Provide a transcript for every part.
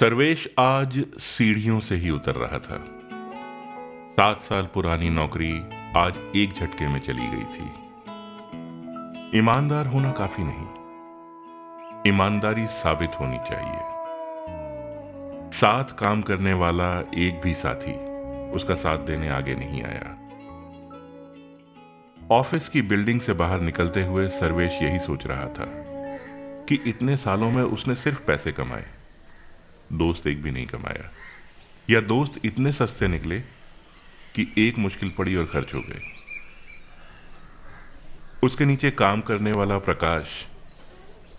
सर्वेश आज सीढ़ियों से ही उतर रहा था। सात साल पुरानी नौकरी आज एक झटके में चली गई थी। ईमानदार होना काफ़ी नहीं। ईमानदारी साबित होनी चाहिए। साथ काम करने वाला एक भी साथी उसका साथ देने आगे नहीं आया। ऑफ़िस की बिल्डिंग से बाहर निकलते हुए सर्वेश यही सोच रहा था कि इतने सालों में उसने सिर्फ़ पैसे कमाए। दोस्त एक भी नहीं कमाया। या दोस्त इतने सस्ते निकले कि एक मुश्किल पड़ी और खर्च हो गए। उसके नीचे काम करने वाला प्रकाश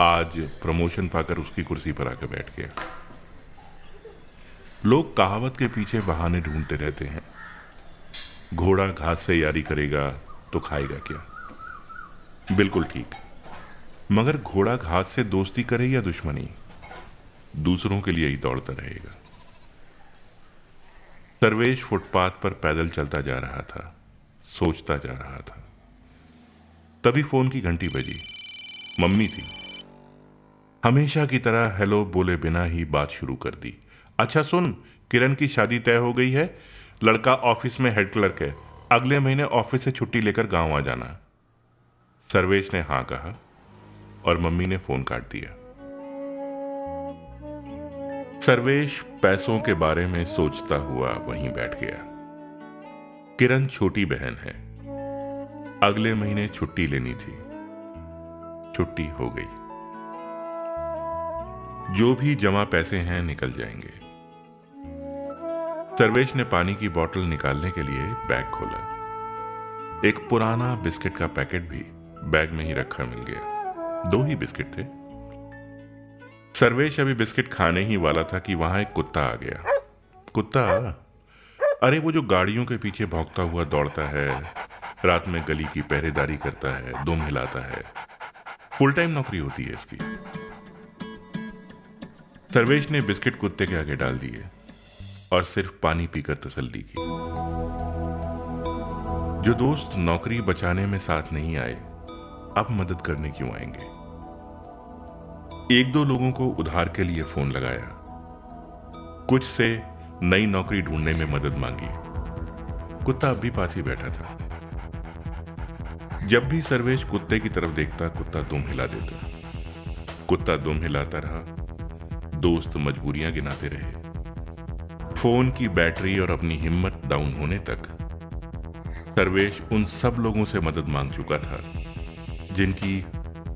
आज प्रमोशन पाकर उसकी कुर्सी पर आकर बैठ गया। लोग कहावत के पीछे बहाने ढूंढते रहते हैं। घोड़ा घास से यारी करेगा तो खाएगा क्या? बिल्कुल ठीक। मगर घोड़ा घास से दोस्ती करे या दुश्मनी? दूसरों के लिए ही दौड़ता रहेगा। सर्वेश फुटपाथ पर पैदल चलता जा रहा था, सोचता जा रहा था। तभी फ़ोन की घंटी बजी। मम्मी थी। हमेशा की तरह हेलो बोले बिना ही बात शुरू कर दी। अच्छा सुन, किरण की शादी तय हो गई है। लड़का ऑफ़िस में हेड क्लर्क है। अगले महीने ऑफ़िस से छुट्टी लेकर गाँव आ जाना। सर्वेश ने हाँ कहा और मम्मी ने फ़ोन काट दिया। सर्वेश पैसों के बारे में सोचता हुआ वहीं बैठ गया। किरण छोटी बहन है। अगले महीने छुट्टी लेनी थी। छुट्टी हो गई। जो भी जमा पैसे हैं निकल जाएँगे। सर्वेश ने पानी की बोतल निकालने के लिए बैग खोला। एक पुराना बिस्किट का पैकेट भी बैग में ही रखा मिल गया। दो ही बिस्किट थे। सर्वेश अभी बिस्किट खाने ही वाला था कि वहाँ एक कुत्ता आ गया। कुत्ता? अरे, वो जो गाड़ियों के पीछे भौंकता हुआ दौड़ता है, रात में गली की पहरेदारी करता है, दुम हिलाता है। फुल टाइम नौकरी होती है इसकी। सर्वेश ने बिस्किट कुत्ते के आगे डाल दिए और सिर्फ़ पानी पीकर तसल्ली की। जो दोस्त नौकरी बचाने में साथ नहीं आए, अब मदद करने क्यों आएँगे? एक दो लोगों को उधार के लिए फ़ोन लगाया। कुछ से नई नौकरी ढूँढने में मदद मांगी। कुत्ता अब भी पास ही बैठा था। जब भी सर्वेश कुत्ते की तरफ़ देखता, कुत्ता दुम हिला देता। कुत्ता दुम हिलाता रहा। दोस्त मजबूरियाँ गिनाते रहे। फ़ोन की बैटरी और अपनी हिम्मत डाउन होने तक सर्वेश उन सब लोगों से मदद मांग चुका था, जिनकी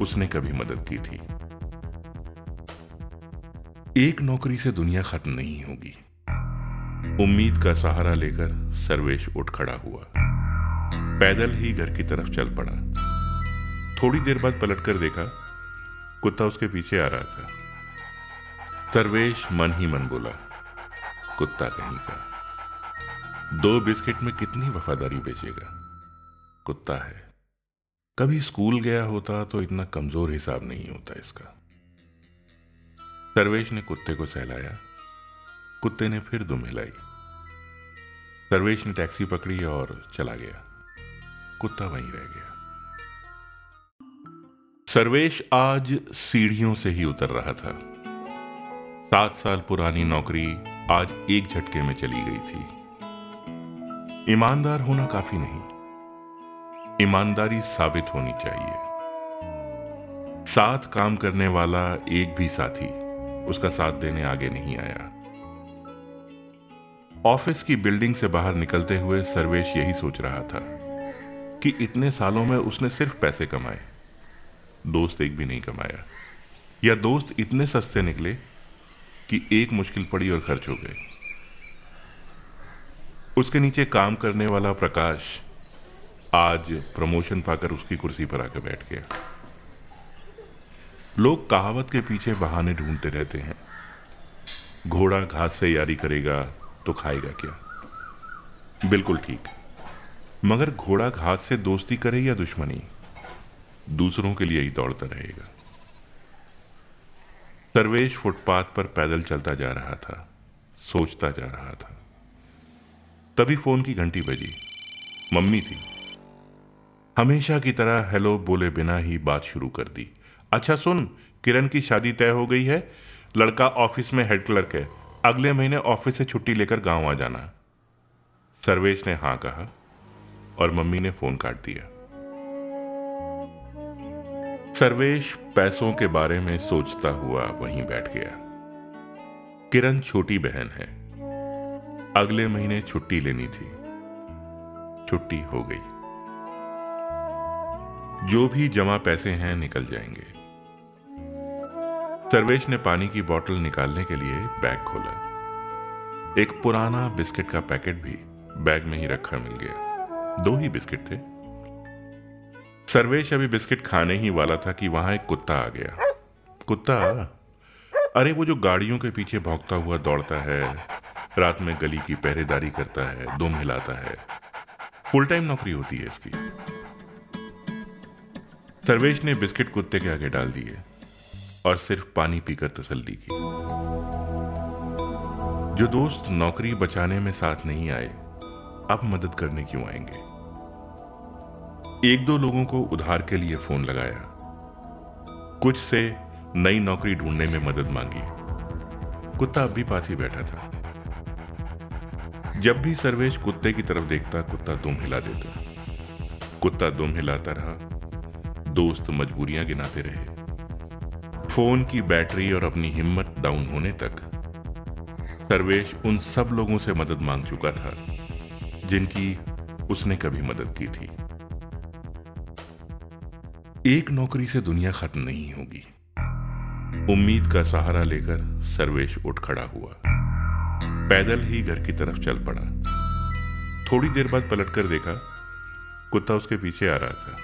उसने कभी मदद की थी। एक नौकरी से दुनिया खत्म नहीं होगी। उम्मीद का सहारा लेकर सर्वेश उठ खड़ा हुआ। पैदल ही घर की तरफ़ चल पड़ा। थोड़ी देर बाद पलटकर देखा, कुत्ता उसके पीछे आ रहा था। सर्वेश मन ही मन बोला, कुत्ता कहीं का दो बिस्किट में कितनी वफादारी बेचेगा? कुत्ता है। कभी स्कूल गया होता तो इतना कमज़ोर हिसाब नहीं होता इसका। सर्वेश ने कुत्ते को सहलाया। कुत्ते ने फिर दुम हिलाई। सर्वेश ने टैक्सी पकड़ी और चला गया। कुत्ता वहीं रह गया। सर्वेश आज सीढ़ियों से ही उतर रहा था। सात साल पुरानी नौकरी आज एक झटके में चली गई थी। ईमानदार होना काफ़ी नहीं। ईमानदारी साबित होनी चाहिए। साथ काम करने वाला एक भी साथी उसका साथ देने आगे नहीं आया। ऑफ़िस की बिल्डिंग से बाहर निकलते हुए सर्वेश यही सोच रहा था कि इतने सालों में उसने सिर्फ़ पैसे कमाए, दोस्त एक भी नहीं कमाया। या दोस्त इतने सस्ते निकले कि एक मुश्किल पड़ी और खर्च हो गए। उसके नीचे काम करने वाला प्रकाश आज प्रमोशन पाकर उसकी कुर्सी पर आकर बैठ गया। लोग कहावत के पीछे बहाने ढूंढते रहते हैं। घोड़ा घास से यारी करेगा तो खाएगा क्या? बिल्कुल ठीक। मगर घोड़ा घास से दोस्ती करे या दुश्मनी? दूसरों के लिए ही दौड़ता रहेगा। सर्वेश फुटपाथ पर पैदल चलता जा रहा था, सोचता जा रहा था। तभी फ़ोन की घंटी बजी। मम्मी थी। हमेशा की तरह हेलो बोले बिना ही बात शुरू कर दी। अच्छा सुन, किरण की शादी तय हो गई है। लड़का ऑफ़िस में हेड क्लर्क है। अगले महीने ऑफ़िस से छुट्टी लेकर गाँव आ जाना। सर्वेश ने हाँ कहा और मम्मी ने फ़ोन काट दिया। सर्वेश पैसों के बारे में सोचता हुआ वहीं बैठ गया। किरण छोटी बहन है। अगले महीने छुट्टी लेनी थी। छुट्टी हो गई। जो भी जमा पैसे हैं निकल जाएँगे। सर्वेश ने पानी की बोतल निकालने के लिए बैग खोला। एक पुराना बिस्किट का पैकेट भी बैग में ही रखा मिल गया। दो ही बिस्किट थे। सर्वेश अभी बिस्किट खाने ही वाला था कि वहाँ एक कुत्ता आ गया। कुत्ता? अरे, वो जो गाड़ियों के पीछे भौंकता हुआ दौड़ता है, रात में गली की पहरेदारी करता है, दुम हिलाता है। फुल टाइम नौकरी होती है इसकी। सर्वेश ने बिस्किट कुत्ते के आगे डाल दिए और सिर्फ़ पानी पीकर तसल्ली की। जो दोस्त नौकरी बचाने में साथ नहीं आए, अब मदद करने क्यों आएँगे? एक दो लोगों को उधार के लिए फ़ोन लगाया। कुछ से नई नौकरी ढूँढने में मदद मांगी। कुत्ता अब भी पास ही बैठा था। जब भी सर्वेश कुत्ते की तरफ़ देखता, कुत्ता दुम हिला देता। कुत्ता दुम हिलाता रहा। दोस्त मजबूरियाँ गिनाते रहे। फ़ोन की बैटरी और अपनी हिम्मत डाउन होने तक, सर्वेश उन सब लोगों से मदद मांग चुका था, जिनकी उसने कभी मदद की थी। एक नौकरी से दुनिया खत्म नहीं होगी। उम्मीद का सहारा लेकर सर्वेश उठ खड़ा हुआ। पैदल ही घर की तरफ़ चल पड़ा। थोड़ी देर बाद पलटकर देखा, कुत्ता उसके पीछे आ रहा था।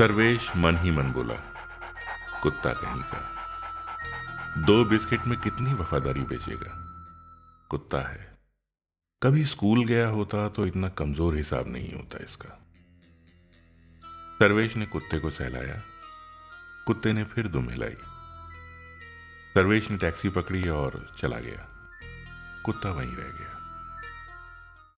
सर्वेश मन ही मन बोला, कुत्ता कहीं का। दो बिस्किट में कितनी वफादारी बेचेगा? कुत्ता है। कभी स्कूल गया होता तो इतना कमज़ोर हिसाब नहीं होता इसका। सर्वेश ने कुत्ते को सहलाया। कुत्ते ने फिर दुम हिलाई। सर्वेश ने टैक्सी पकड़ी और चला गया। कुत्ता वहीं रह गया।